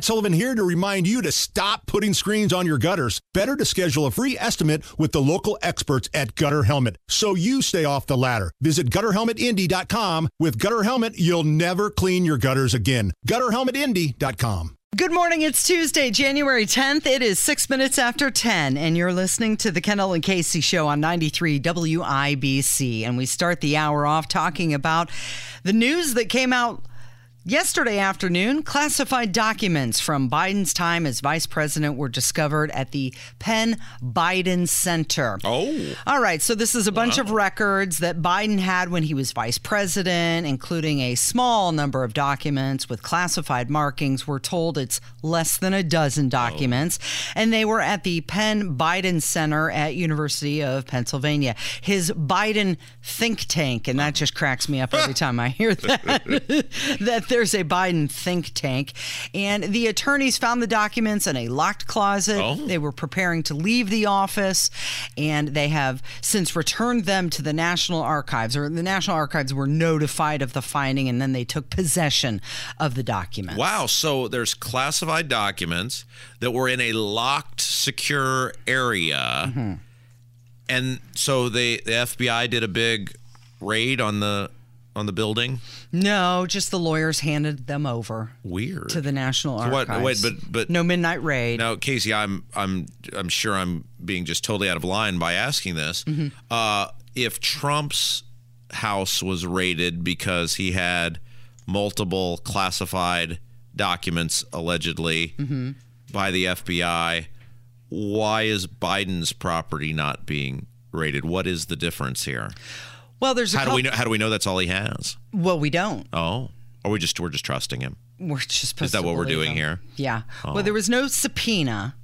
Matt Sullivan here to remind you to stop putting screens on your gutters. Better to schedule a free estimate with the local experts at Gutter Helmet so you stay off the ladder. Visit gutterhelmetindy.com. With Gutter Helmet, you'll never clean your gutters again. Gutterhelmetindy.com. Good morning. It's Tuesday, January 10th. It is six minutes after 10, and you're listening to the Kendall and Casey show on 93 WIBC. And we start the hour off talking about the news that came out Yesterday afternoon, classified documents from Biden's time as vice president were discovered at the Penn Biden Center. Oh. All right, so this is a bunch of records that Biden had when he was vice president, including a small number of documents with classified markings. We're told it's less than a dozen oh. documents, and they were at the Penn Biden Center at University of Pennsylvania. His Biden think tank, and that just cracks me up every time I hear that. that there's a Biden think tank, and the attorneys found the documents in a locked closet. Oh. They were preparing to leave the office, and they have since returned them to the National Archives, or the National Archives were notified of the finding, and then they took possession of the documents. Wow. So there's classified documents that were in a locked, secure area. Mm-hmm. And so they, the FBI did a big raid on the on the building. No, just the lawyers handed them over Weird. to the National So what- wait, but- but- no midnight raid. Now, Casey, I'm I'm I'm sure I'm being just totally out of line by asking this. Mm-hmm. Uh, if Trump's house was raided because he had multiple classified documents allegedly Mm-hmm. by the FBI, why is Biden's property not being raided? What is the difference here? Well, there's a How do we know? How do we know that's all he has? Well, we don't. Oh, or we just we're just trusting him? We're just supposed Is that what we're doing them. here? Oh. Yeah. Well, there was no subpoena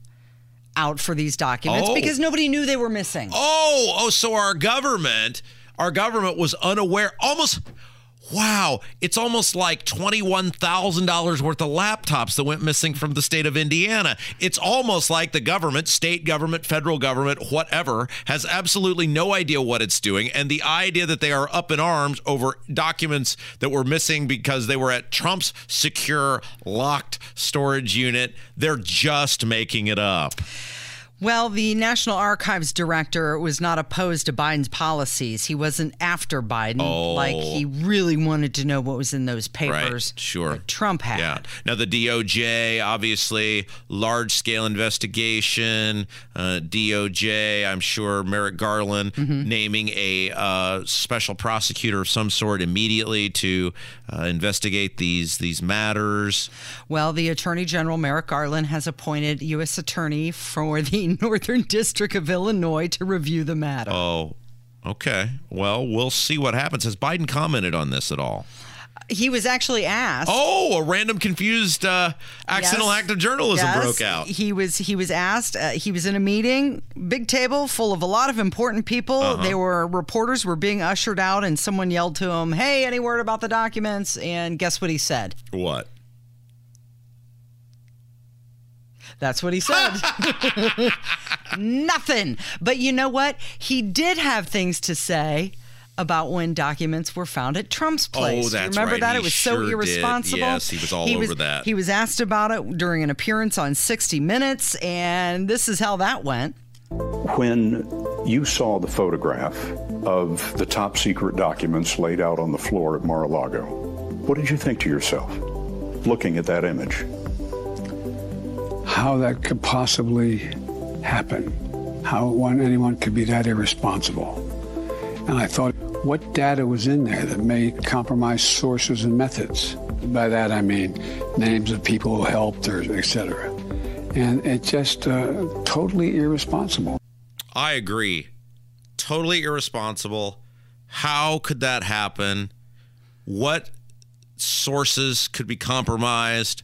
out for these documents Oh. because nobody knew they were missing. Oh, oh, so our government, our government was unaware. Almost, wow, it's almost like twenty-one thousand dollars worth of laptops that went missing from the state of Indiana. It's almost like the government, state government, federal government, whatever, has absolutely no idea what it's doing, and the idea that they are up in arms over documents that were missing because they were at Trump's secure locked storage unit, they're just making it up. Well, the National Archives director was not opposed to Biden's policies. He wasn't after Biden. Oh. Like he really wanted to know what was in those papers. Right, sure. that Trump had. Yeah. Now the DOJ, obviously, large scale investigation. Uh, DOJ, I'm sure Merrick Garland Mm-hmm. naming a uh, special prosecutor of some sort immediately to uh, investigate these these matters. Well, the Attorney General Merrick Garland has appointed U.S. Attorney for the Northern District of Illinois to review the matter. Oh, okay. Well, we'll see what happens. Has Biden commented on this at all? He was actually asked. Oh, a random confused uh, accidental Yes. act of journalism Yes, broke out. He was he was asked. Uh, he was in a meeting, big table full of a lot of important people. Uh-huh. They were reporters were being ushered out, and someone yelled to him, "Hey, any word about the documents?" And guess what he said? What? That's what he said. Nothing. But you know what? He did have things to say about when documents were found at Trump's oh, place. Oh, that's Remember right. that? He it was sure so did. irresponsible. Yes, he was all over that. He was asked about it during an appearance on 60 Minutes, and this is how that went. When you saw the photograph of the top secret documents laid out on the floor at Mar a Lago, what did you think to yourself looking at that image? How that could possibly happen, how one, anyone could be that irresponsible. And I thought, what data was in there that may compromise sources and methods? By that I mean names of people who helped or et cetera. And it's just uh, totally irresponsible. I agree. Totally irresponsible. How could that happen? What sources could be compromised?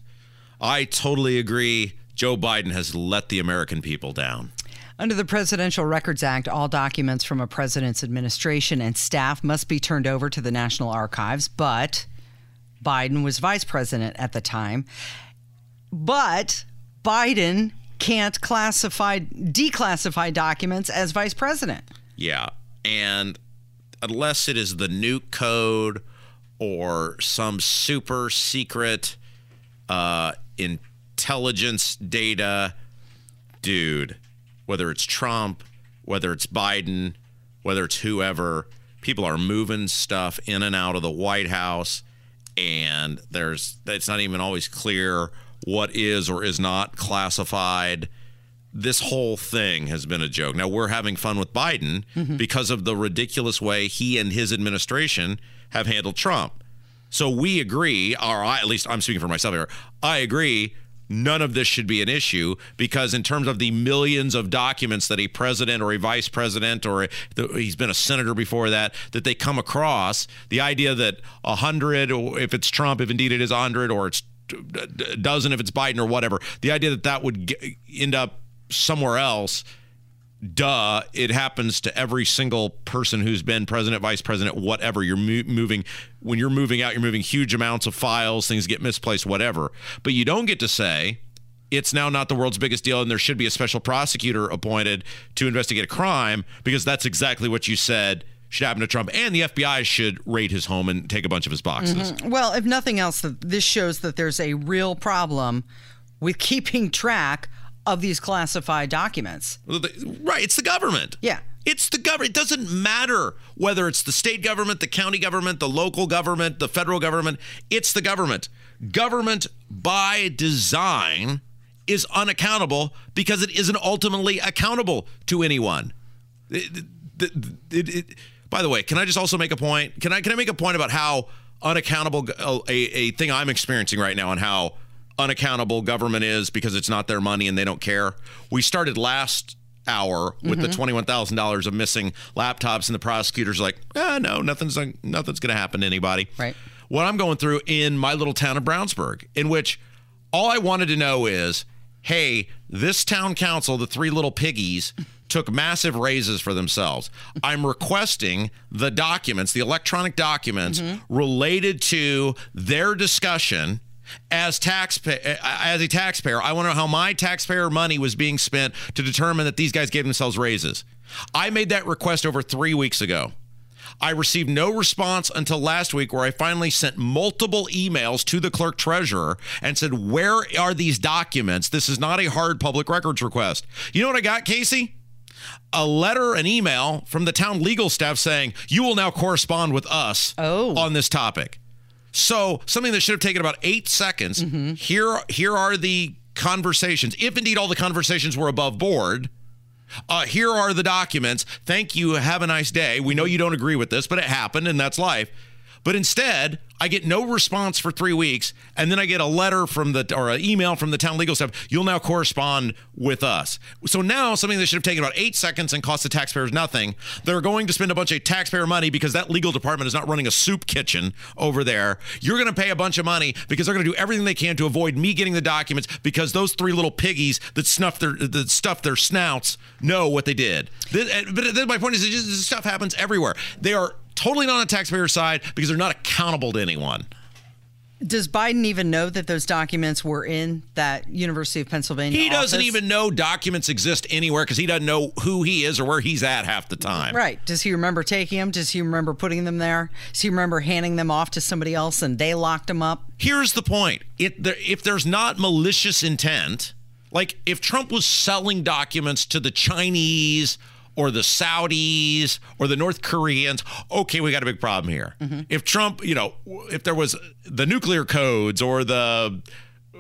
I totally agree. Joe Biden has let the American people down. Under the Presidential Records Act, all documents from a president's administration and staff must be turned over to the National Archives, but Biden was vice president at the time. But Biden can't classify declassify documents as vice president. Yeah. And unless it is the nuke code or some super secret uh, intelligence data, dude, whether it's Trump, whether it's Biden, whether it's whoever, people are moving stuff in and out of the White House and there's it's not even always clear what is or is not classified. This whole thing has been a joke. Now we're having fun with Biden mm-hmm. because of the ridiculous way he and his administration have handled Trump. So we agree, or I, at least I'm speaking for myself here. I agree none of this should be an issue because in terms of the millions of documents that a president or a vice president or a, he's been a senator before that that they come across the idea that a hundred or if it's trump if indeed it is a hundred or it's a dozen if it's biden or whatever the idea that that would get, end up somewhere else duh, it happens to every single person who's been president, vice president, whatever. You're mo- moving, when you're moving out, you're moving huge amounts of files, things get misplaced, whatever. But you don't get to say, it's now not the world's biggest deal and there should be a special prosecutor appointed to investigate a crime because that's exactly what you said should happen to Trump, and the FBI should raid his home and take a bunch of his boxes. Mm-hmm. Well, if nothing else, this shows that there's a real problem with keeping track of these classified documents. Right. It's the government. Yeah. It's the government. It doesn't matter whether it's the state government, the county government, the local government, the federal government. It's the government. Government by design is unaccountable because it isn't ultimately accountable to anyone. It, it, by the way, can I just also make a point? Can I can I make a point about how unaccountable uh, a, a thing I'm experiencing right now and how unaccountable government is because it's not their money and they don't care. We started last hour with mm-hmm. the twenty-one thousand dollars of missing laptops, and the prosecutors like, ah, no, nothing's nothing's going to happen to anybody. Right. What I'm going through in my little town of Brownsburg, in which all I wanted to know is, hey, this town council, the three little piggies. Took massive raises for themselves. I'm requesting the documents, the electronic documents mm-hmm. related to their discussion as taxpayer as a taxpayer, I want to know how my taxpayer money was being spent to determine that these guys gave themselves raises. I made that request over 3 weeks ago. I received no response until last week, where I finally sent multiple emails to the clerk treasurer and said, Where are these documents? This is not a hard public records request. You know what I got, Casey? A letter, an email from the town legal staff saying, You will now correspond with us oh. on this topic. So something that should have taken about eight seconds. Mm-hmm. Here, here are the conversations. If indeed all the conversations were above board, uh, here are the documents. Thank you. Have a nice day. We know you don't agree with this, but it happened, and that's life. But instead, I get no response for three weeks, and then I get a letter from the or an email from the town legal staff. You'll now correspond with us. So now something that should have taken about eight seconds and cost the taxpayers nothing, they're going to spend a bunch of taxpayer money because that legal department is not running a soup kitchen over there. You're going to pay a bunch of money because they're going to do everything they can to avoid me getting the documents because those three little piggies that snuff their that stuff their snouts know what they did. But my point is, this stuff happens everywhere. They are totally not on the taxpayer side because they're not accountable to anyone. Does Biden even know that those documents were in that University of Pennsylvania? He doesn't even know documents exist anywhere because he doesn't know who he is or where he's at half the time. Right. Does he remember taking them? Does he remember putting them there? Does he remember handing them off to somebody else and they locked them up? Here's the point: it, if there's not malicious intent, like if Trump was selling documents to the Chinese or the Saudis or the North Koreans, okay, we got a big problem here. Mm-hmm. If Trump, you know, if there was the nuclear codes or the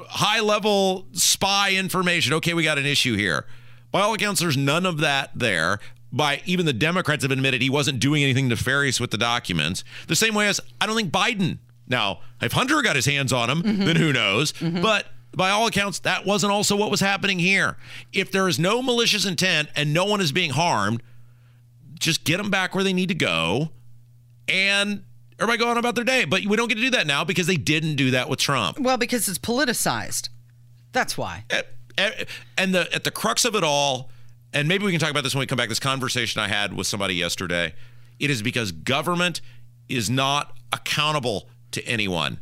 high level spy information, okay, we got an issue here. By all accounts, there's none of that there. By even the Democrats have admitted he wasn't doing anything nefarious with the documents. The same way as I don't think Biden. Now, if Hunter got his hands on him, mm-hmm. then who knows? Mm-hmm. But by all accounts, that wasn't also what was happening here. If there is no malicious intent and no one is being harmed, just get them back where they need to go and everybody go on about their day. But we don't get to do that now because they didn't do that with Trump. Well, because it's politicized. That's why. Eh, eh, and the at the crux of it all, and maybe we can talk about this when we come back. This conversation I had with somebody yesterday. It is because government is not accountable to anyone.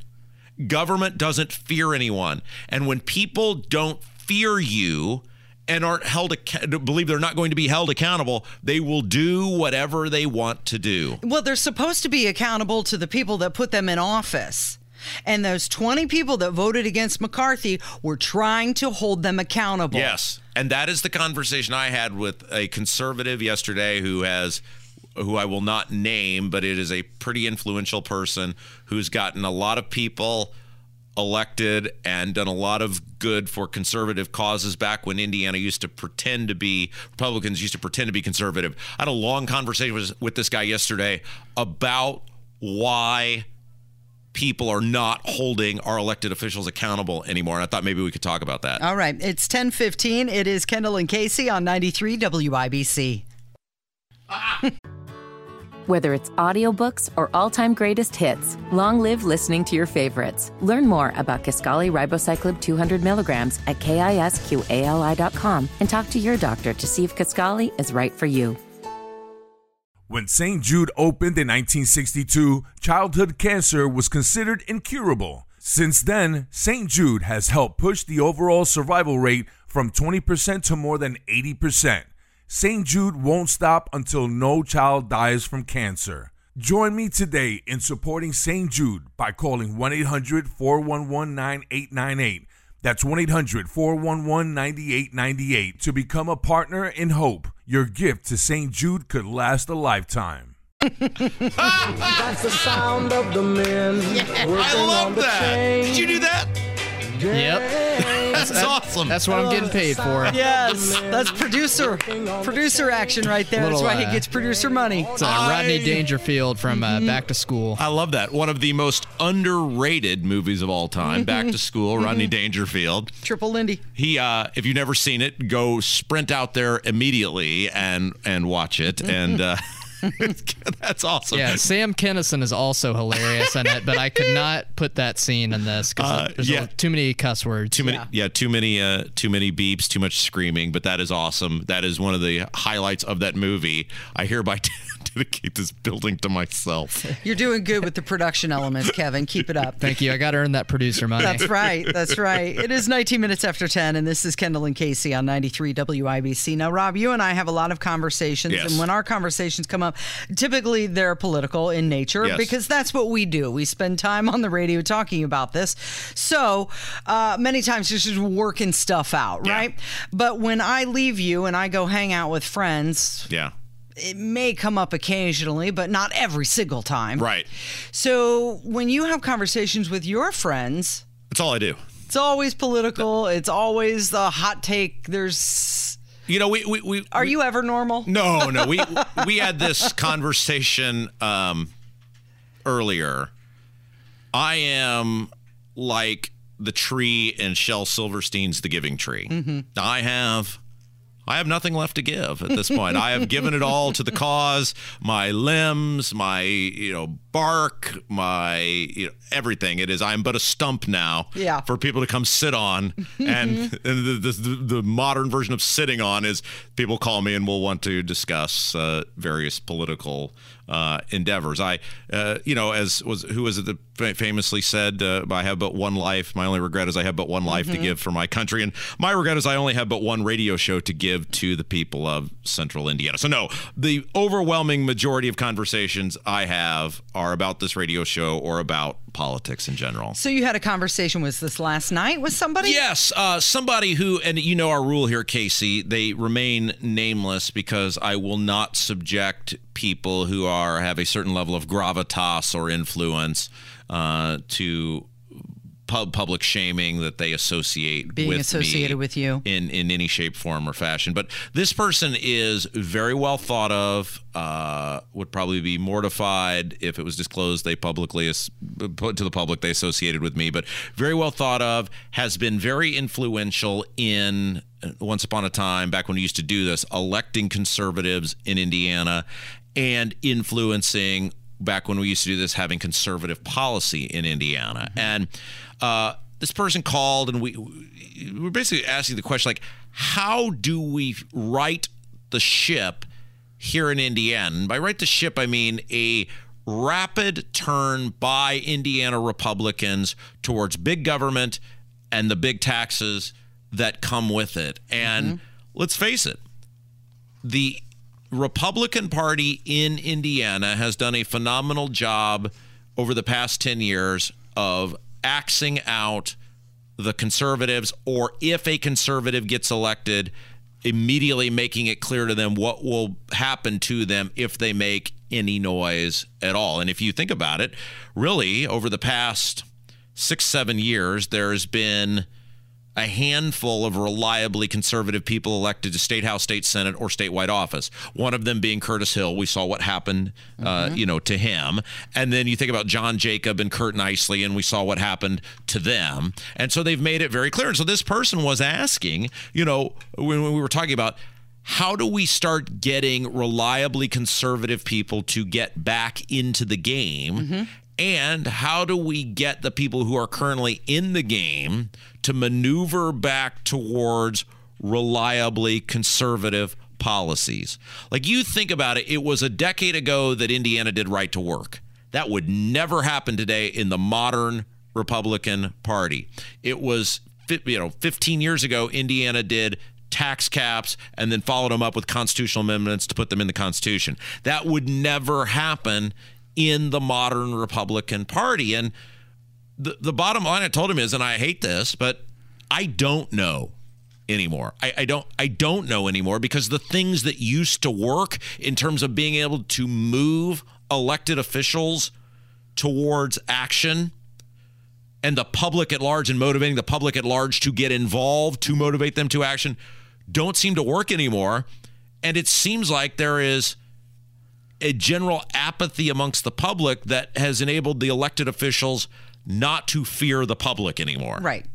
Government doesn't fear anyone. And when people don't fear you and aren't held believe they're not going to be held accountable, they will do whatever they want to do. Well, they're supposed to be accountable to the people that put them in office. And those 20 people that voted against McCarthy were trying to hold them accountable. Yes. And that is the conversation I had with a conservative yesterday who has who I will not name, but it is a pretty influential person who's gotten a lot of people elected and done a lot of good for conservative causes back when Indiana used to pretend to be Republicans used to pretend to be conservative. I had a long conversation with, with this guy yesterday about why people are not holding our elected officials accountable anymore. And I thought maybe we could talk about that. All right. It's 1015. It is Kendall and Casey on 93 WIBC. Whether it's audiobooks or all-time greatest hits, long live listening to your favorites. Learn more about Kisqali Ribociclib 200 milligrams at kisqali.com and talk to your doctor to see if Kaskali is right for you. When St. Jude opened in 1962, childhood cancer was considered incurable. Since then, St. Jude has helped push the overall survival rate from 20% to more than 80%. St. Jude won't stop until no child dies from cancer. Join me today in supporting St. Jude by calling 1 800 411 9898. That's 1 800 411 9898 to become a partner in hope. Your gift to St. Jude could last a lifetime. That's the sound of the men. I love that. Did you do that? Yep. That's awesome. That's what I'm getting paid for. Yes, that's producer producer action right there. That's Little, why he uh, gets producer money. It's uh, Rodney Dangerfield from uh, Back to School. I love that. One of the most underrated movies of all time. Back to School, Rodney Dangerfield. Triple Lindy. He, uh, if you've never seen it, go sprint out there immediately and and watch it. And uh, that's awesome. Yeah, Sam Kinison is also hilarious in it, but I could not put that scene in this because Uh, there's yeah. too many cuss words. Too many, yeah. too many, uh, too many beeps, too much screaming. But that is awesome. That is one of the highlights of that movie. I hereby dedicate this building to myself. You're doing good with the production elements, Kevin. Keep it up. Thank you. I got to earn that producer money. That's right. That's right. It is 19 minutes after 10, and this is Kendall and Casey on 93 WIBC. Now, Rob, you and I have a lot of conversations, Yes. and when our conversations come up, typically they're political in nature Yes. because that's what we do. We spend time on the radio talking about this. So uh, many times just just working stuff out, Yeah. right? But when I leave you and I go hang out with friends, Yeah. it may come up occasionally, but not every single time. Right. So when you have conversations with your friends, That's all I do. it's always political. It's always the hot take. There's. You know, we we, we Are we- you ever normal? No, no. We we had this conversation um, earlier. I am like the tree in Shel Silverstein's The Giving Tree. I have I have nothing left to give at this point. I have given it all to the cause. My limbs, my you know bark, my you know, everything. It is. I'm but a stump now. Yeah. For people to come sit on, and, and the, the, the modern version of sitting on is people call me and will want to discuss uh, various political uh, endeavors. I, uh, you know, as was who was it that famously said, uh, "I have but one life. My only regret is I have but one life to give for my country, and my regret is I only have but one radio show to give to the people of Central Indiana." So no, the overwhelming majority of conversations I have are about this radio show or about politics in general. So you had a conversation with this last night with somebody? Yes, uh, somebody who, and you know our rule here, Casey, they remain nameless because I will not subject people who are have a certain level of gravitas or influence uh, to pub public shaming that they associate Being with me associated with you. in in any shape, form, or fashion. But this person is very well thought of. Uh, would probably be mortified if it was disclosed they publicly as- put to the public they associated with me. But very well thought of. Has been very influential in uh, once upon a time back when we used to do this, electing conservatives in Indiana and influencing back when we used to do this, having conservative policy in Indiana. And uh, this person called, and we we were basically asking the question like, how do we right the ship here in Indiana? And by right the ship, I mean a rapid turn by Indiana Republicans towards big government and the big taxes that come with it. And let's face it, the Republican Party in Indiana has done a phenomenal job over the past 10 years of axing out the conservatives, or if a conservative gets elected, immediately making it clear to them what will happen to them if they make any noise at all. And if you think about it, really, over the past six, seven years, there's been a handful of reliably conservative people elected to state house, state senate, or statewide office. One of them being Curtis Hill. We saw what happened, uh, you know, to him. And then you think about John Jacob and Curt Nisly, and we saw what happened to them. And so they've made it very clear. And so this person was asking, you know, when, when we were talking about how do we start getting reliably conservative people to get back into the game? And how do we get the people who are currently in the game to maneuver back towards reliably conservative policies? Like you think about it, it was a decade ago that Indiana did right to work. That would never happen today in the modern Republican Party. It was you know 15 years ago Indiana did tax caps and then followed them up with constitutional amendments to put them in the Constitution. That would never happen in the modern Republican Party. And the, the bottom line I told him is, and I hate this, but I don't know anymore. I, I don't I don't know anymore because the things that used to work in terms of being able to move elected officials towards action and the public at large and motivating the public at large to get involved to motivate them to action don't seem to work anymore. And it seems like there is a general apathy amongst the public that has enabled the elected officials not to fear the public anymore. Right.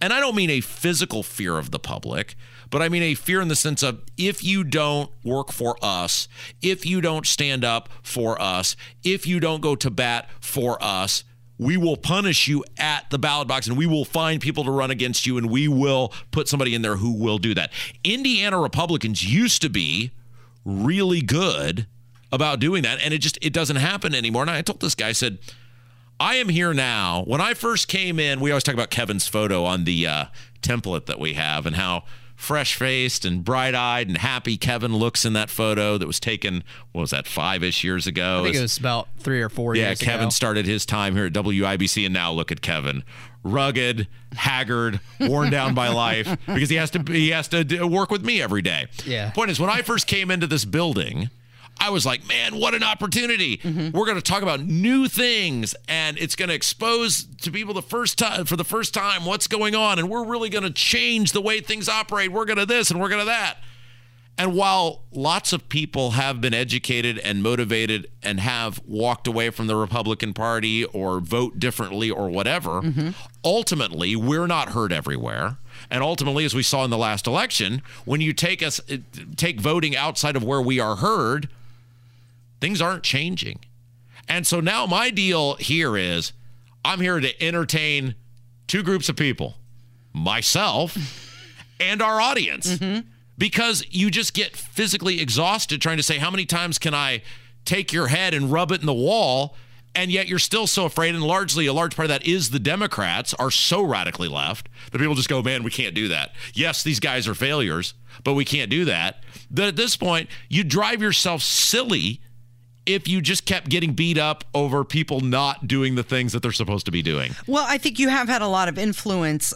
And I don't mean a physical fear of the public, but I mean a fear in the sense of if you don't work for us, if you don't stand up for us, if you don't go to bat for us, we will punish you at the ballot box and we will find people to run against you and we will put somebody in there who will do that. Indiana Republicans used to be really good about doing that and it just it doesn't happen anymore. And I told this guy I said I am here now. When I first came in, we always talk about Kevin's photo on the uh, template that we have and how fresh faced and bright eyed and happy Kevin looks in that photo that was taken, what was that, five ish years ago? I think it was about three or four yeah, years Kevin ago. started his time here at WIBC, and now look at Kevin, rugged, haggard, worn down by life because he has to he has to work with me every day. Yeah. Point is, when I first came into this building. I was like, man, what an opportunity. Mm-hmm. We're going to talk about new things and it's going to expose to people the first time for the first time what's going on and we're really going to change the way things operate. We're going to this and we're going to that. And while lots of people have been educated and motivated and have walked away from the Republican Party or vote differently or whatever, mm-hmm. ultimately, we're not heard everywhere. And ultimately, as we saw in the last election, when you take us eh, take voting outside of where we are heard, things aren't changing. And so now my deal here is I'm here to entertain two groups of people myself and our audience mm-hmm. because you just get physically exhausted trying to say, how many times can I take your head and rub it in the wall? And yet you're still so afraid. And largely, a large part of that is the Democrats are so radically left that people just go, man, we can't do that. Yes, these guys are failures, but we can't do that. That at this point, you drive yourself silly if you just kept getting beat up over people not doing the things that they're supposed to be doing. Well, I think you have had a lot of influence.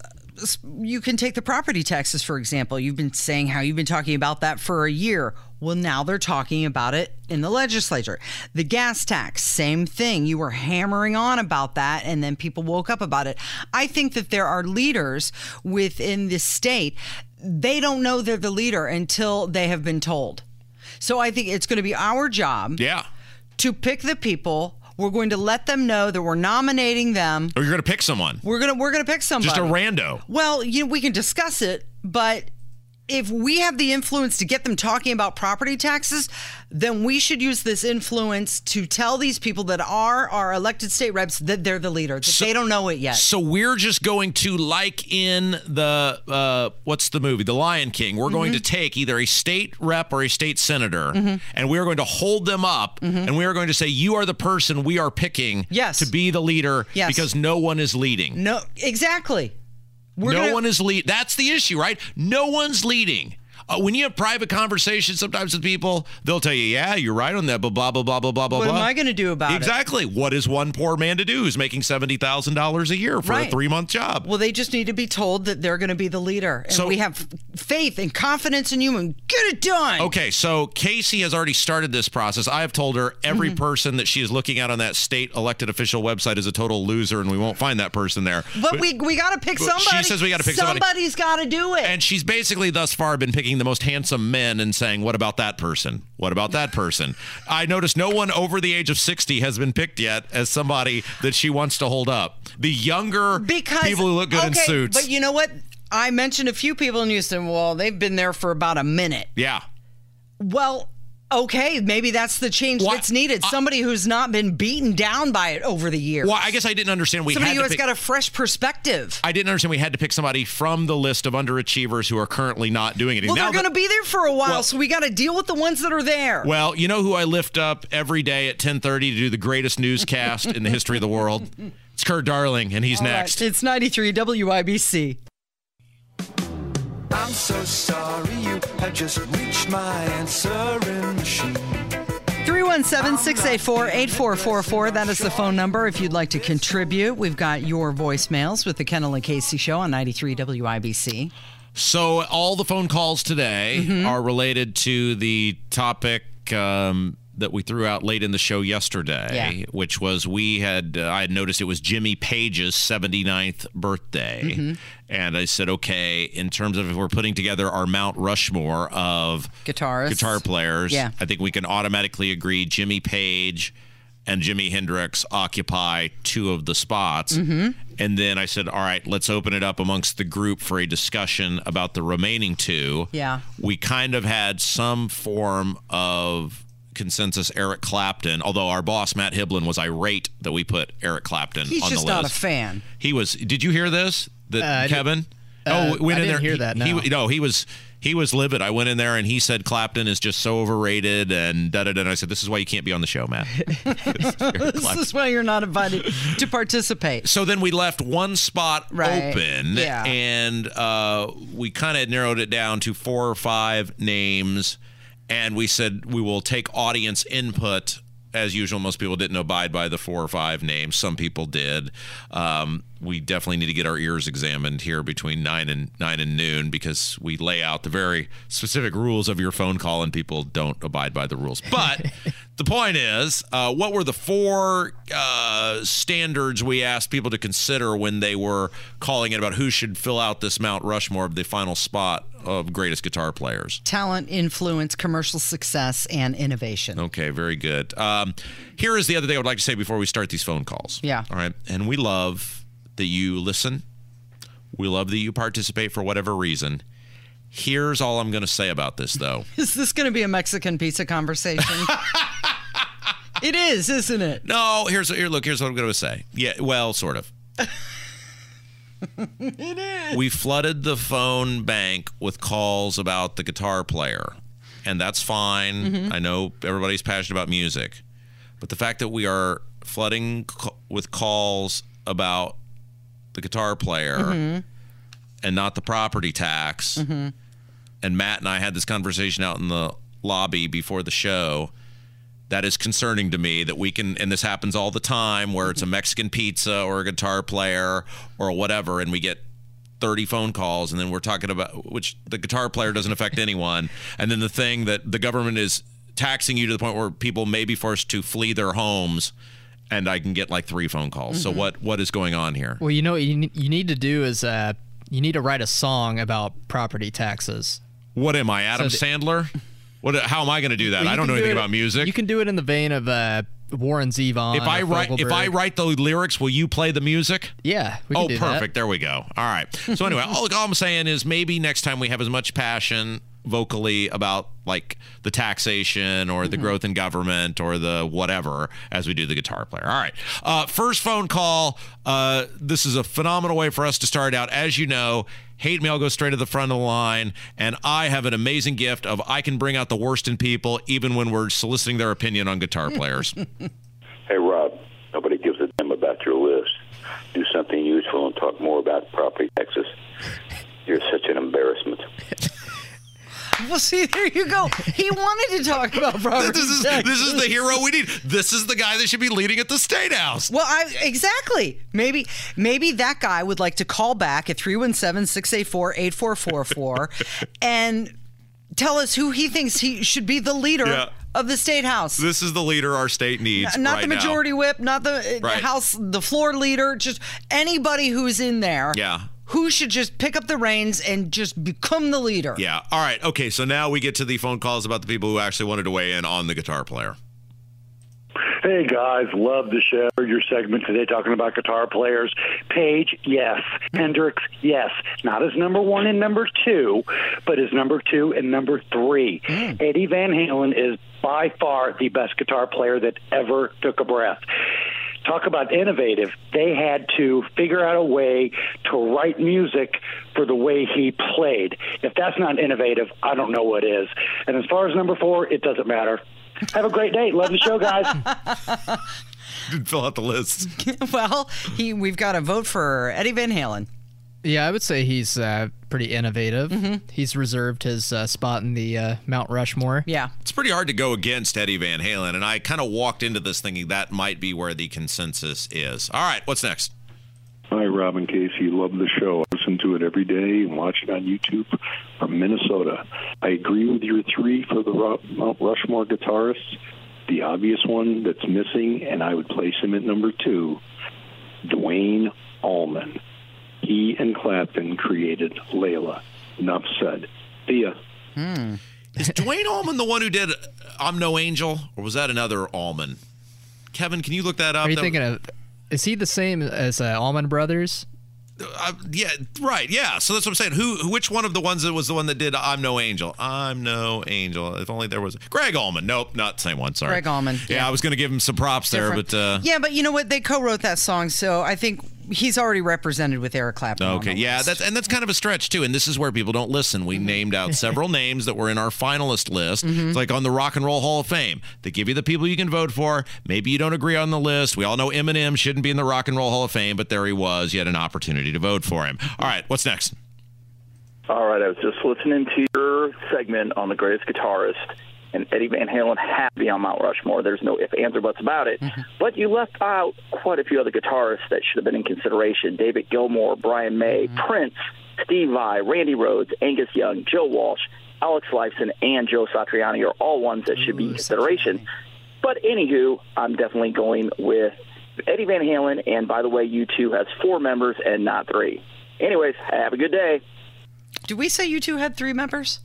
You can take the property taxes, for example. You've been saying how you've been talking about that for a year. Well, now they're talking about it in the legislature. The gas tax, same thing. You were hammering on about that, and then people woke up about it. I think that there are leaders within the state, they don't know they're the leader until they have been told. So I think it's going to be our job Yeah. To pick the people. We're going to let them know that we're nominating them. Or you're going to pick someone. We're gonna we're gonna pick somebody. Just a rando. Well, you know, we can discuss it, but if we have the influence to get them talking about property taxes, then we should use this influence to tell these people that are our elected state reps that they're the leader, that they don't know it yet. So we're just going to, like in the uh, what's the movie, The Lion King. We're going to Mm-hmm. take either a state rep or a state senator, and we are going to hold them up, and we are going to say, "You are the person we are picking Mm-hmm. Yes. to be the leader, Yes. because no one is leading. no, exactly. We're no gonna- one is lead. That's the issue, right? No one's leading. Uh, when you have private conversations sometimes with people, they'll tell you, yeah, you're right on that, but blah, blah, blah, blah, blah, blah, blah. What am. I going to do about it? Exactly. What is one poor man to do who's making $70,000 a year for a three month job? Well, they just need to be told that they're going to be the leader. And So- we have faith and confidence in you and get it done. Okay, so Casey has already started this process. I have told her every Mm-hmm. person that she is looking at on that state elected official website is a total loser, and we won't find that person there. But we, we got to pick somebody. She says we got to pick somebody. Somebody's got to do it. And she's basically thus far been picking the most handsome men and saying, What about that person? What about that person? I noticed no one over the age of 60 has been picked yet as somebody that she wants to hold up. The younger because people who look good in suits. But you know what? I mentioned a few people and you said, well, they've been there for about a minute. yeah. Well, okay, maybe that's the change Why- that's needed. I- Somebody who's not been beaten down by it over the years. Well, I guess I didn't understand. We Somebody had who has pick, got a fresh perspective. I didn't understand we had to pick somebody from the list of underachievers who are currently not doing anything. Well, Now they're going to be there for a while, Well- so we got to deal with the ones that are there. Well, you know who I lift up every day at 10:30 to do the greatest newscast in the history of the world? It's Kurt Darling, and he's All right, next. It's 93 WIBC. I'm so sorry you have just reached my answering machine. 317 684 8444. That is the phone number if you'd like to contribute. We've got your voicemails with the Kendall and Casey Show on 93 WIBC. So all the phone calls today Mm-hmm. are related to the topic um, that we threw out late in the show yesterday, Yeah. which was we had uh, I had noticed it was Jimmy Page's 79th birthday, Mm-hmm. and I said, okay, in terms of if we're putting together our Mount Rushmore of Guitarists. guitar players, Yeah. I think we can automatically agree Jimmy Page and Jimi Hendrix occupy two of the spots. Mm-hmm. And then I said, all right, let's open it up amongst the group for a discussion about the remaining two. Yeah. We kind of had some form of consensus Eric Clapton, although our boss Matt Hiblin was irate that we put Eric Clapton He's on just the list. not a fan. He was. Did you hear this? That Uh, Kevin? uh, oh, went I in didn't there. hear he, that, He, no. no, he was he was livid. I went in there and he said Clapton is just so overrated and da da da. And I said, this is why you can't be on the show, Matt. This is why you're not invited to participate. So then we left one spot Right. open, Yeah. and uh, we kind of narrowed it down to four or five names, and we said we will take audience input. As usual, most people didn't abide by the four or five names. Some people did. Um, we definitely need to get our ears examined here between nine and nine and noon because we lay out the very specific rules of your phone call, and people don't abide by the rules. But the point is, uh, what were the four uh, standards we asked people to consider when they were calling it about who should fill out this Mount Rushmore of the final spot of greatest guitar players? Talent, influence, commercial success, and innovation. Okay, very good. Um, here is the other thing I would like to say before we start these phone calls. Yeah. All right. And we love that you listen. We love that you participate for whatever reason. Here's all I'm going to say about this, though. Is this going to be a Mexican pizza conversation? it is, isn't it? No, here's here. Look, here's what I'm going to say. Yeah, well, sort of. It is. We flooded the phone bank with calls about the guitar player, and that's fine. Mm-hmm. I know everybody's passionate about music, but the fact that we are flooding c- with calls about the guitar player mm-hmm. and not the property tax, mm-hmm. and Matt and I had this conversation out in the lobby before the show that is concerning to me that we can and this happens all the time where it's a mm-hmm. Mexican pizza or a guitar player or whatever and we get 30 phone calls and then we're talking about which the guitar player doesn't affect anyone. And then the thing that the government is taxing you to the point where people may be forced to flee their homes and I can get like three phone calls. So what what is going on here? Well, you know what you, you need to do is uh, you need to write a song about property taxes. What am I, Adam So the- Sandler? What how am I going to do that? Well, I don't know do anything it- about music. You can do it in the vein of uh, Warren Zevon. if I write if I write the lyrics, will you play the music? yeah, we can oh, do that. perfect. There we go. All right. So anyway, all, all I'm saying is maybe next time we have as much passion vocally about like the taxation or Mm-hmm. the growth in government or the whatever as we do the guitar player. All right. Uh, first phone call. Uh, this is a phenomenal way for us to start out. As you know, hate mail goes straight to the front of the line, and I have an amazing gift of I can bring out the worst in people even when we're soliciting their opinion on guitar players. Hey, Rob, nobody gives a damn about your list. Do something useful and talk more about property taxes. You're such an embarrassment. Well, see, there you go. He wanted to talk about property This is taxes. this is the hero we need. This is the guy that should be leading at the state house. Well, I, exactly. Maybe maybe that guy would like to call back at 317-684-8444 and tell us who he thinks he should be the leader Yeah. of the state house. This is the leader our state needs. not right the now. majority whip, not the uh, Right. house, the floor leader, just anybody who's in there. Yeah. Who should just pick up the reins and just become the leader? Yeah. All right. Okay. So now we get to the phone calls about the people who actually wanted to weigh in on the guitar player. Hey guys, love the show. Your segment today talking about guitar players. Page, yes. Hendrix, yes. Not as number one and number two, but as number two and number three. Mm. Eddie Van Halen is by far the best guitar player that ever took a breath. Talk about innovative. They had to figure out a way to write music for the way he played. If that's not innovative, I don't know what is. And as far as number four, it doesn't matter. Have a great day. Love the show, guys. Didn't fill out the list. well, he we've got a vote for Eddie Van Halen. Yeah, I would say he's uh, pretty innovative. He's reserved his uh, spot in the uh, Mount Rushmore. Yeah. It's pretty hard to go against Eddie Van Halen, and I kind of walked into this thinking that might be where the consensus is. All right. What's next? Hi, Robin Casey. Love the show. I listen to it every day and watch it on YouTube from Minnesota. I agree with your three for the Ro- Mount Rushmore guitarists. The obvious one that's missing, and I would place him at number two, Duane Allman. He and Clapton created Layla. Enough said. See ya. Is Duane Allman the one who did "I'm No Angel," or was that another Allman? Kevin, can you look that up? Are you That- thinking of? Is he the same as uh, Allman Brothers? Uh, yeah, right. Yeah. So that's what I'm saying. Who, who- which one of the ones that was the one that did "I'm No Angel"? I'm no angel. If only there was Gregg Allman. Nope, not the same one. Sorry, Gregg Allman, Yeah, yeah. I was going to give him some props there, but uh, yeah, but you know what? They co-wrote that song, so I think he's already represented with Eric Clapton. on Okay, the yeah, list. that's and that's kind of a stretch too. And this is where people don't listen. We mm-hmm. named out several names that were in our finalist list. Mm-hmm. It's like on the Rock and Roll Hall of Fame. They give you the people you can vote for. Maybe you don't agree on the list. We all know Eminem shouldn't be in the Rock and Roll Hall of Fame, but there he was. You had an opportunity to vote for him. All right, what's next? All right, I was just listening to your segment on the greatest guitarist, and Eddie Van Halen had to be on Mount Rushmore. There's no if, ands, or buts about it. Mm-hmm. But you left out quite a few other guitarists that should have been in consideration: David Gilmour, Brian May, mm-hmm. Prince, Steve Vai, Randy Rhoads, Angus Young, Joe Walsh, Alex Lifeson, and Joe Satriani are all ones that should be in consideration. But anywho, I'm definitely going with Eddie Van Halen. And by the way, U2 has four members and not three. Anyways, have a good day. Did we say U2 had three members?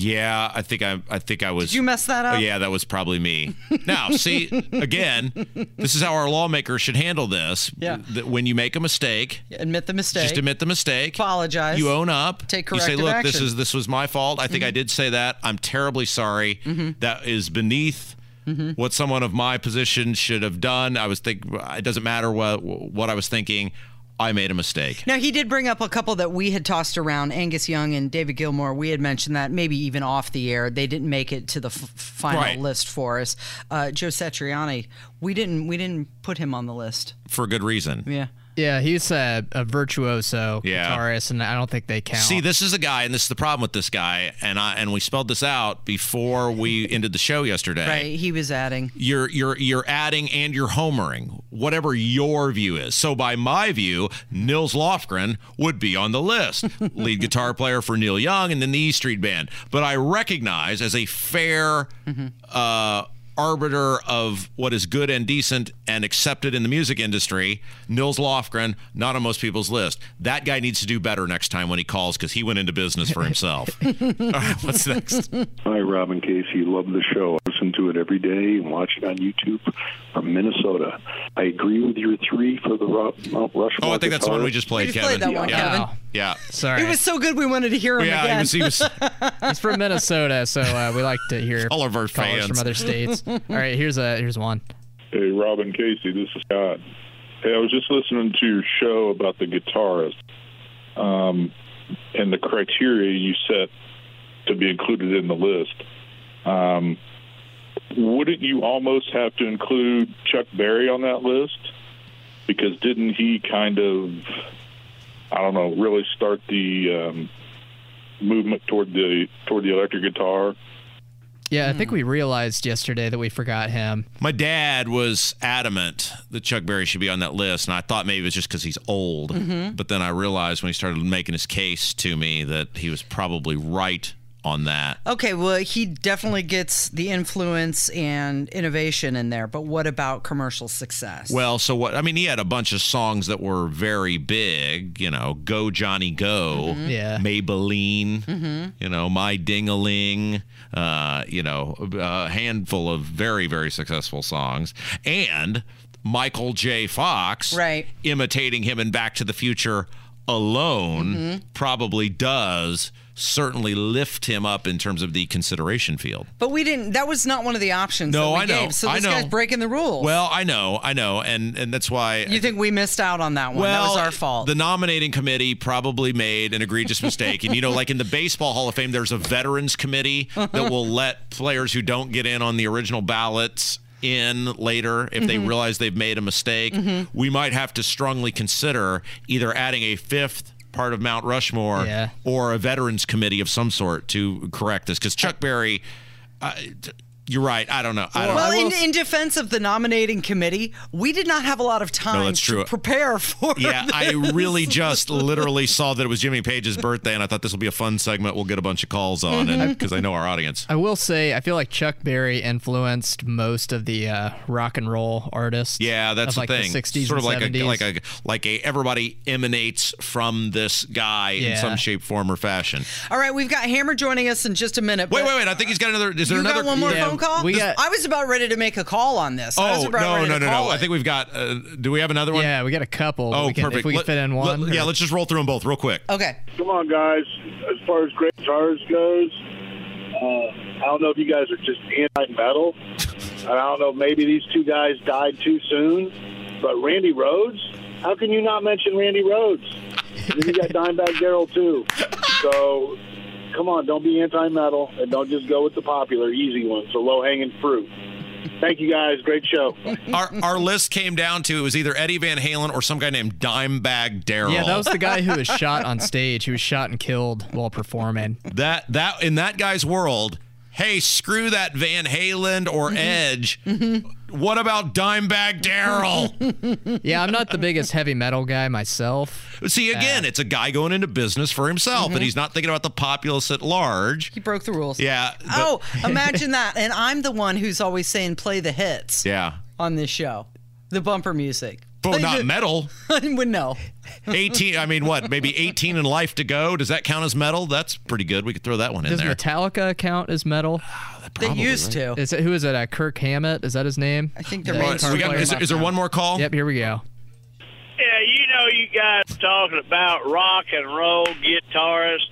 Yeah, I think I I think I was. Did you mess that up? Oh, yeah, that was probably me. now, see, again, this is how our lawmakers should handle this. Yeah. That when you make a mistake, Admit the mistake. just admit the mistake. Apologize. You own up. Take corrective You say, look, this is this was my fault. I think I mm-hmm. did say that. I'm terribly sorry. Mm-hmm. That is beneath mm-hmm. what someone of my position should have done. I was think it doesn't matter what what I was thinking. I made a mistake. Now he did bring up a couple that we had tossed around, Angus Young and David Gilmour. We had mentioned that maybe even off the air, they didn't make it to the f- final Right. list for us. Uh, Joe Satriani, we didn't we didn't put him on the list. For good reason. Yeah. Yeah, he's a, a virtuoso Yeah. guitarist, and I don't think they count. See, this is a guy, and this is the problem with this guy, and I and we spelled this out before we ended the show yesterday. Right. He was adding. You're you're you're adding and you're homering, whatever your view is. So by my view, Nils Lofgren would be on the list, lead guitar player for Neil Young and then the E Street Band. But I recognize as a fair uh, arbiter of what is good and decent and accepted in the music industry, Nils Lofgren, not on most people's list. That guy needs to do better next time when he calls because he went into business for himself. All right, what's next? Hi, Robin Casey. Love the show. I listen to it every day and watch it on YouTube from Minnesota. I agree with your three for the Ro- Mount Rushmore. Oh, I think that's the one we just played, We just Kevin. played that one, yeah. Kevin. Yeah. Sorry. It was so good we wanted to hear him Yeah, he again. was- he was- He's from Minnesota, so uh, we like to hear All of our callers fans. from other states. All right, here's a here's one. Hey, Robin Casey, this is Scott. Hey, I was just listening to your show about the guitarist um, and the criteria you set to be included in the list. Um, wouldn't you almost have to include Chuck Berry on that list? Because didn't he kind of, I don't know, really start the um, movement toward the toward the electric guitar. Yeah, I think we realized yesterday that we forgot him. My dad was adamant that Chuck Berry should be on that list, and I thought maybe it was just because he's old. Mhm. But then I realized when he started making his case to me that he was probably right on that. Okay, well, he definitely gets the influence and innovation in there, but what about commercial success? Well, so what? I mean, he had a bunch of songs that were very big. You know, "Go Johnny Go," Mhm. Yeah. Maybelline, Mhm. you know, "My Dingaling," uh, you know, a handful of very very successful songs, and Michael J. Fox, Right. imitating him in Back to the Future alone Mhm. probably does certainly lift him up in terms of the consideration field. But we didn't. That was not one of the options. No, that we I know. Gave, so I this guy's breaking the rules. Well, I know, I know, and and that's why you think we missed out on that one? Well, that was our fault. The nominating committee probably made an egregious mistake. And, you know, like in the Baseball Hall of Fame, there's a veterans committee that will let players who don't get in on the original ballots in later if they Mhm. realize they've made a mistake. Mhm. We might have to strongly consider either adding a fifth part of Mount Rushmore Yeah. or a veterans committee of some sort to correct this. Because Chuck Berry, uh, you're right. I don't know. I don't well, know. in, in defense of the nominating committee, we did not have a lot of time no, that's to true. prepare for. Yeah, I really just literally saw that it was Jimmy Page's birthday, and I thought this will be a fun segment. We'll get a bunch of calls on, Mm-hmm. and because I know our audience. I will say, I feel like Chuck Berry influenced most of the uh, rock and roll artists. Yeah, that's of the like thing. The 60s sort of and like 70s. a like a like a everybody emanates from this guy in some shape, form, or fashion. All right, we've got Hammer joining us in just a minute. Wait, wait, wait! I think he's got another. Is there you another? got one more Yeah, phone call? we got- I was about ready to make a call on this. I was Oh about no, ready no, to no, no! call I think we've got. Uh, do we have another one? Yeah, we got a couple. Oh, we can, perfect. If we can Let- fit in one. let- yeah, let's just roll through them both real quick. Okay. Come on, guys. As far as great guitars goes, uh, I don't know if you guys are just anti-metal. I don't know. Maybe these two guys died too soon. But Randy Rhoads, how can you not mention Randy Rhoads? And then you got Dimebag Darrell too. So come on, don't be anti-metal and don't just go with the popular, easy ones, the low-hanging fruit. Thank you guys. Great show. Our our list came down to it was either Eddie Van Halen or some guy named Dimebag Darrell. Yeah, that was the guy who was shot on stage. He was shot and killed while performing. that that in that guy's world. Hey, screw that Van Halen or mm-hmm. Edge. Mm-hmm. What about Dimebag Darrell? yeah, I'm not the biggest heavy metal guy myself. See, uh, again, it's a guy going into business for himself, and mm-hmm. he's not thinking about the populace at large. He broke the rules. Yeah. but- Oh, imagine that. And I'm the one who's always saying play the hits Yeah. on this show. The bumper music. Oh, not the- metal. I would know. 18, I mean, what? Maybe 18 in life to go? Does that count as metal? That's pretty good. We could throw that one in Does there. Metallica count as metal? They used to. Is it who is it? Uh, Kirk Hammett? Is that his name? I think the All right, so we got- is there- is there one more call? Yep, here we go. Yeah, you know, you guys talking about rock and roll guitarists.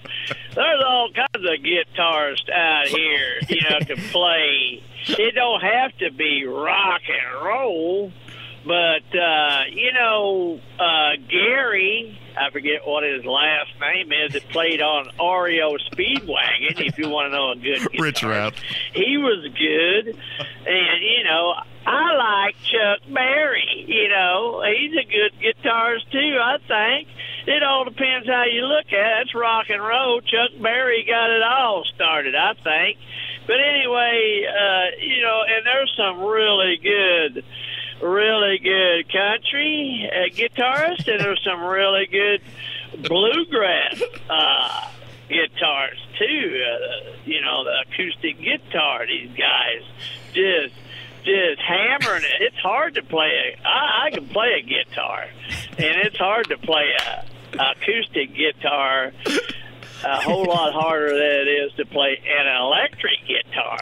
There's all kinds of guitarists out here, you know, to play. It don't have to be rock and roll, but uh, you know, uh, Gary, I forget what his last name is, that played on REO Speedwagon. If you want to know a good Richrath. he was good, and you know I like Chuck Berry. You know he's a good guitarist too. I think it all depends how you look at it. It's rock and roll. Chuck Berry got it all started, I think. But anyway, uh, you know, and there's some really good, really good country uh, guitarists, and there's some really good bluegrass uh, guitars too. Uh, you know, the acoustic guitar. These guys just just hammering it. It's hard to play. A, I, I can play a guitar, and it's hard to play a acoustic guitar. A whole lot harder than it is to play an electric guitar.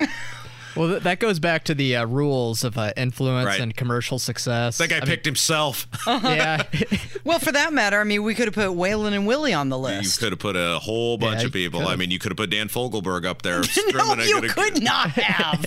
Well, th- that goes back to the uh, rules of uh, influence Right. and commercial success. That guy I mean, picked himself. yeah. Well, for that matter, I mean, we could have put Waylon and Willie on the list. You could have put a whole bunch Yeah, of people. could've. I mean, you could have put Dan Fogelberg up there. No, strumming a you good- could not have.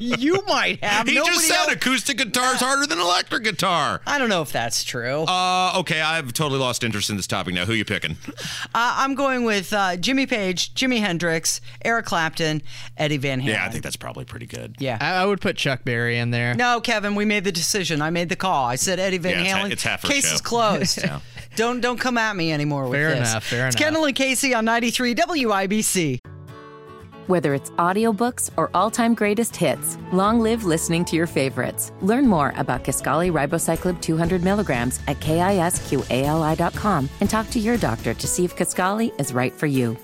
you might have. He Nobody just said else- acoustic guitar is harder than electric guitar. I don't know if that's true. Uh, okay, I've totally lost interest in this topic now. Who are you picking? Uh, I'm going with uh, Jimmy Page, Jimi Hendrix, Eric Clapton, Eddie Van Halen. Yeah, I think that's probably pretty good. Yeah. I, I would put Chuck Berry in there. No, Kevin, we made the decision. I made the call. I said Eddie Van Yeah, it's ha- Halen. it's half our Case show. is closed. Yeah. Don't don't come at me anymore with Fair this. enough, fair it's enough. Kendall and Casey on 93 WIBC. Whether it's audiobooks or all-time greatest hits, long live listening to your favorites. Learn more about Kisqali Ribociclib 200 milligrams at kisqali.com and talk to your doctor to see if Kisqali is right for you.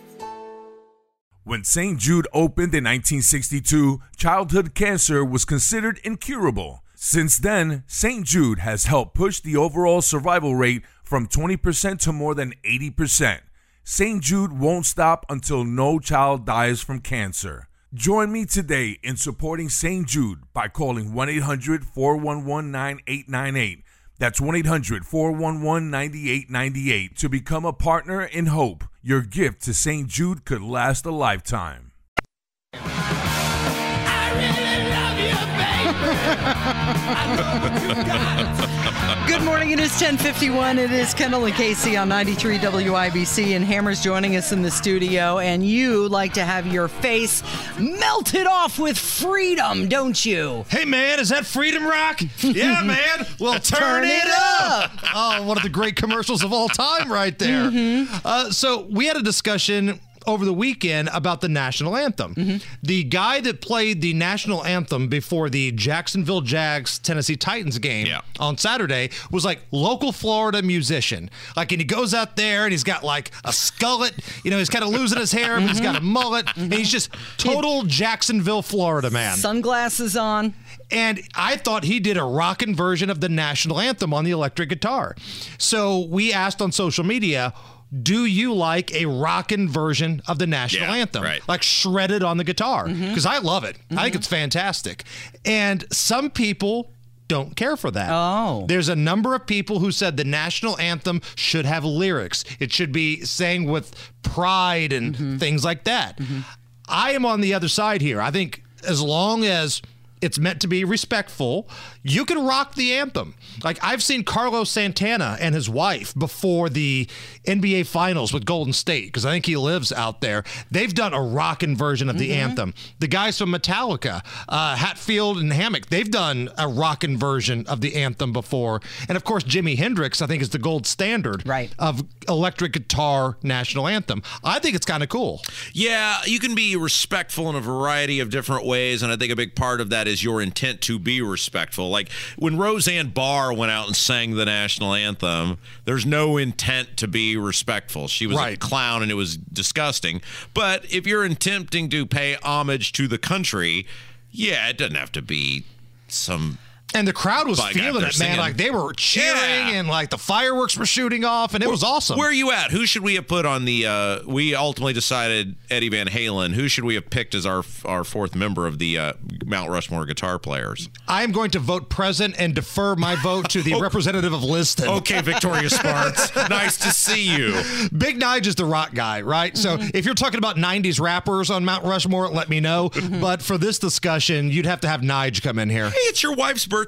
When St. Jude opened in 1962, childhood cancer was considered incurable. Since then, St. Jude has helped push the overall survival rate from 20% to more than 80%. St. Jude won't stop until no child dies from cancer. Join me today in supporting St. Jude by calling 1 800 411 9898. That's 1 800 411 9898 to become a partner in hope. Your gift to St. Jude could last a lifetime. Good morning. It is 1051. It is Kendall and Casey on 93 WIBC, and Hammer's joining us in the studio. And you like to have your face melted off with freedom, don't you? Hey man, is that Freedom Rock? Yeah, man. Well, turn, it, up. Oh, one of the great commercials of all time, right there. Uh, so we had a discussion over the weekend about the national anthem. Mm-hmm. The guy that played the national anthem before the Jacksonville Jags Tennessee Titans game on Saturday was like local Florida musician. Like, and he goes out there and he's got like a skullet. You know, he's kind of losing his hair, but he's got a mm-hmm. mullet, and he's just mm-hmm. total Jacksonville, Florida man. Sunglasses on. And I thought he did a rockin' version of the national anthem on the electric guitar. So we asked on social media, do you like a rockin' version of the national anthem? Like shredded on the guitar? Mm-hmm. Because I love it. I think mm-hmm. it's fantastic. And some people don't care for that. Oh. There's a number of people who said the national anthem should have lyrics. It should be sang with pride and mm-hmm. things like that. I am on the other side here. I think as long as it's meant to be respectful. You can rock the anthem. Like I've seen Carlos Santana and his wife before the NBA Finals with Golden State because I think he lives out there. They've done a rockin' version of the anthem. The guys from Metallica, uh, Hetfield and Hammett, they've done a rockin' version of the anthem before. And of course, Jimi Hendrix, I think, is the gold standard right. of electric guitar national anthem. I think it's kind of cool. Yeah, you can be respectful in a variety of different ways, and I think a big part of that is your intent to be respectful. Like when Roseanne Barr went out and sang the national anthem, there's no intent to be respectful. She was a clown and it was disgusting. But if you're attempting to pay homage to the country, yeah, it doesn't have to be some And the crowd was Bug feeling there it, man. singing. Like they were cheering Yeah. and like the fireworks were shooting off, and it was awesome. Where are you at? Who should we have put on the? Uh, we ultimately decided Eddie Van Halen. Who should we have picked as our our fourth member of the uh, Mount Rushmore guitar players? I am going to vote present and defer my vote to the representative of Liston. Okay, Victoria Sparks. nice to see you. Big Nige is the rock guy, right? So if you're talking about 90s rappers on Mount Rushmore, let me know. But for this discussion, you'd have to have Nige come in here. Hey, it's your wife's birthday.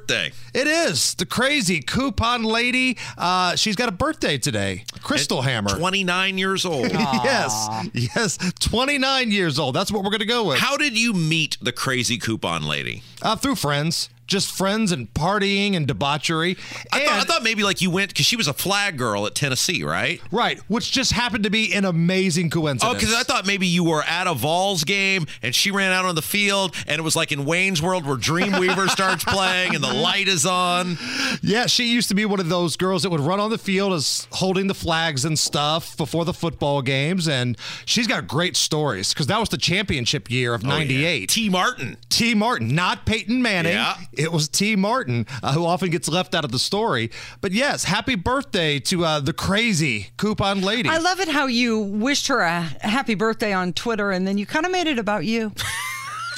It is. The crazy coupon lady. Uh, she's got a birthday today. Crystal Hammer. 29 years old. yes. Yes. 29 years old. That's what we're going to go with. How did you meet the crazy coupon lady? Uh, through friends. Just friends and partying and debauchery. I, thought, I thought maybe like you went because she was a flag girl at Tennessee, right? Right, which just happened to be an amazing coincidence. Oh, because I thought maybe you were at a Vols game and she ran out on the field and it was like in Wayne's World where Dreamweaver starts playing and the light is on. Yeah, she used to be one of those girls that would run on the field as holding the flags and stuff before the football games, and she's got great stories because that was the championship year of '98. Tee Martin, Tee Martin, not Peyton Manning. Yeah. It was Tee Martin uh, who often gets left out of the story. But yes, happy birthday to uh, the crazy coupon lady. I love it how you wished her a happy birthday on Twitter and then you kind of made it about you.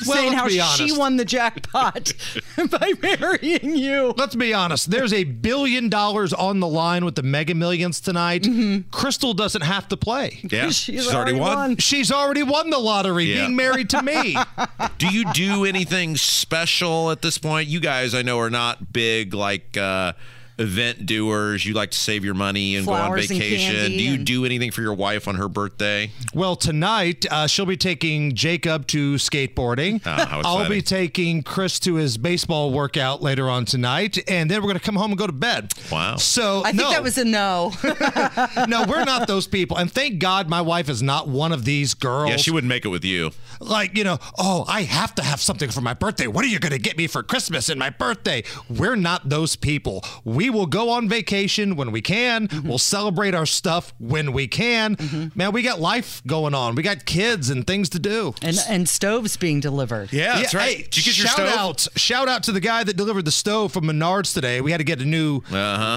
Well, Saying let's how be she won the jackpot by marrying you. Let's be honest. There's a billion dollars on the line with the Mega Millions tonight. Crystal doesn't have to play. Yeah, She's she's already already won. won. She's already won the lottery, Yeah. being married to me. do you do anything special at this point? You guys, I know, are not big like uh, event doers. You like to save your money and Flowers go on vacation. Do you and- do anything for your wife on her birthday? Well, tonight uh, she'll be taking Jacob to skateboarding. Oh, I'll be taking Chris to his baseball workout later on tonight, and then we're going to come home and go to bed. Wow. So I think no. that was a no. no, we're not those people. And thank God my wife is not one of these girls. Yeah, she wouldn't make it with you. like, you know, oh, I have to have something for my birthday. What are you going to get me for Christmas and my birthday? We're not those people. We will go on vacation when we can. Mm-hmm. We'll celebrate our stuff when we can. Man, we got life going on. We got kids and things to do. and and stoves being delivered. Yeah, that's right. Hey, Did you get your shout stove? out! Shout out to the guy that delivered the stove from Menards today. We had to get a new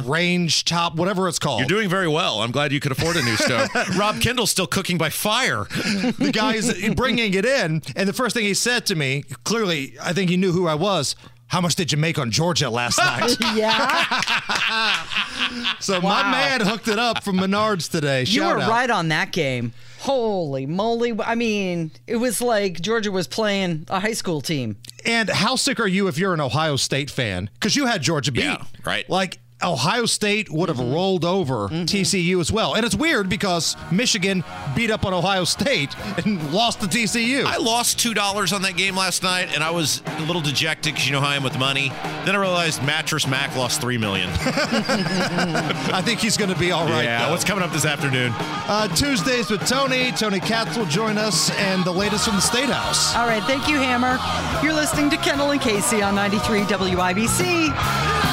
range top, whatever it's called. Uh-huh. You're doing very well. I'm glad you could afford a new stove. Rob Kendall's still cooking by fire. the guy's bringing it in, and the first thing he said to me, clearly, I think he knew who I was. How much did you make on Georgia last night? yeah. so my man hooked it up from Menards today. You Shout were out. right on that game. Holy moly. I mean, it was like Georgia was playing a high school team. And how sick are you if you're an Ohio State fan? Because you had Georgia beat. Yeah, right. Like Ohio State would have rolled over TCU as well. And it's weird because Michigan beat up on Ohio State and lost to TCU. I lost two dollars on that game last night, and I was a little dejected because you know how I am with money. Then I realized Mattress Mack lost 3 million. I think he's going to be all right. yeah, though. what's coming up this afternoon? Uh, Tuesdays with Tony. Tony Katz will join us, and the latest from the State House. All right, thank you, Hammer. You're listening to Kendall and Casey on 93 WIBC.